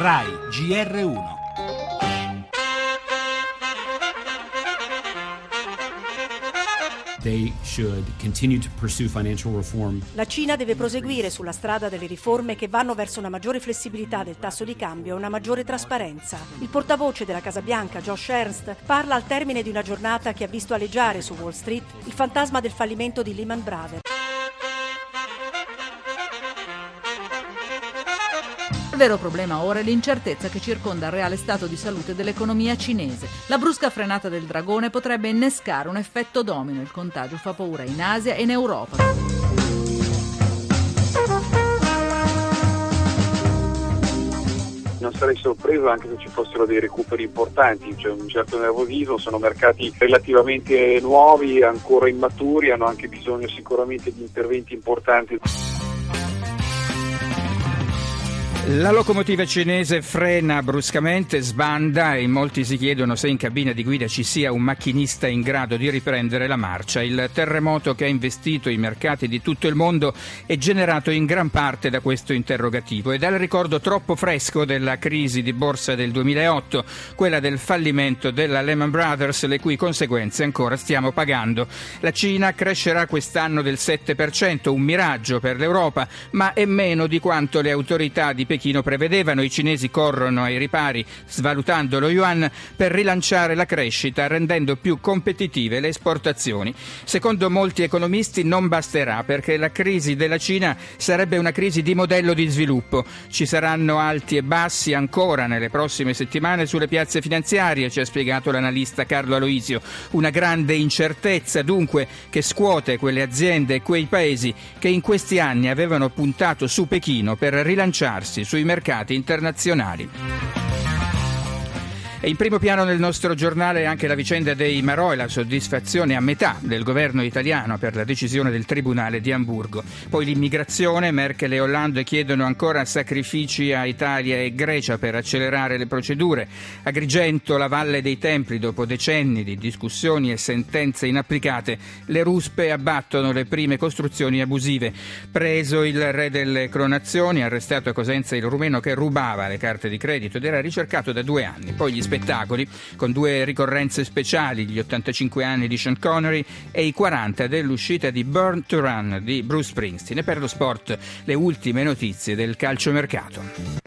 RAI GR1 They should continue to pursue financial reform. La Cina deve proseguire sulla strada delle riforme che vanno verso una maggiore flessibilità del tasso di cambio e una maggiore trasparenza. Il portavoce della Casa Bianca, Josh Ernst, parla al termine di una giornata che ha visto aleggiare su Wall Street il fantasma del fallimento di Lehman Brothers. Vero problema ora è l'incertezza che circonda il reale stato di salute dell'economia cinese. La brusca frenata del dragone potrebbe innescare un effetto domino. Il contagio fa paura in Asia e in Europa. non sarei sorpreso anche se ci fossero dei recuperi importanti, c'è un certo nervosismo, sono mercati relativamente nuovi, ancora immaturi, hanno anche bisogno sicuramente di interventi importanti. La locomotiva cinese frena bruscamente, sbanda e molti si chiedono se in cabina di guida ci sia un macchinista in grado di riprendere la marcia. Il terremoto che ha investito i mercati di tutto il mondo è generato in gran parte da questo interrogativo e dal ricordo troppo fresco della crisi di borsa del 2008, quella del fallimento della Lehman Brothers, le cui conseguenze ancora stiamo pagando. La Cina crescerà quest'anno del 7%, un miraggio per l'Europa, ma è meno di quanto le autorità di Pechino prevedevano. I cinesi corrono ai ripari, svalutando lo yuan per rilanciare la crescita, rendendo più competitive le esportazioni. Secondo molti economisti non basterà perché la crisi della Cina sarebbe una crisi di modello di sviluppo. Ci saranno alti e bassi ancora nelle prossime settimane sulle piazze finanziarie, ci ha spiegato l'analista Carlo Aloisio. Una grande incertezza dunque che scuote quelle aziende e quei paesi che in questi anni avevano puntato su Pechino per rilanciarsi sui mercati internazionali. In primo piano nel nostro giornale anche la vicenda dei Marò e la soddisfazione a metà del governo italiano per la decisione del Tribunale di Amburgo. Poi l'immigrazione, Merkel e Hollande chiedono ancora sacrifici a Italia e Grecia per accelerare le procedure. Agrigento, la Valle dei Templi, dopo decenni di discussioni e sentenze inapplicate, le ruspe abbattono le prime costruzioni abusive. Preso il re delle cronazioni, arrestato a Cosenza il rumeno che rubava le carte di credito ed era ricercato da due anni. Poi gli spettacoli, con due ricorrenze speciali, gli 85 anni di Sean Connery e i 40 dell'uscita di Burn to Run di Bruce Springsteen. E per lo sport le ultime notizie del calciomercato.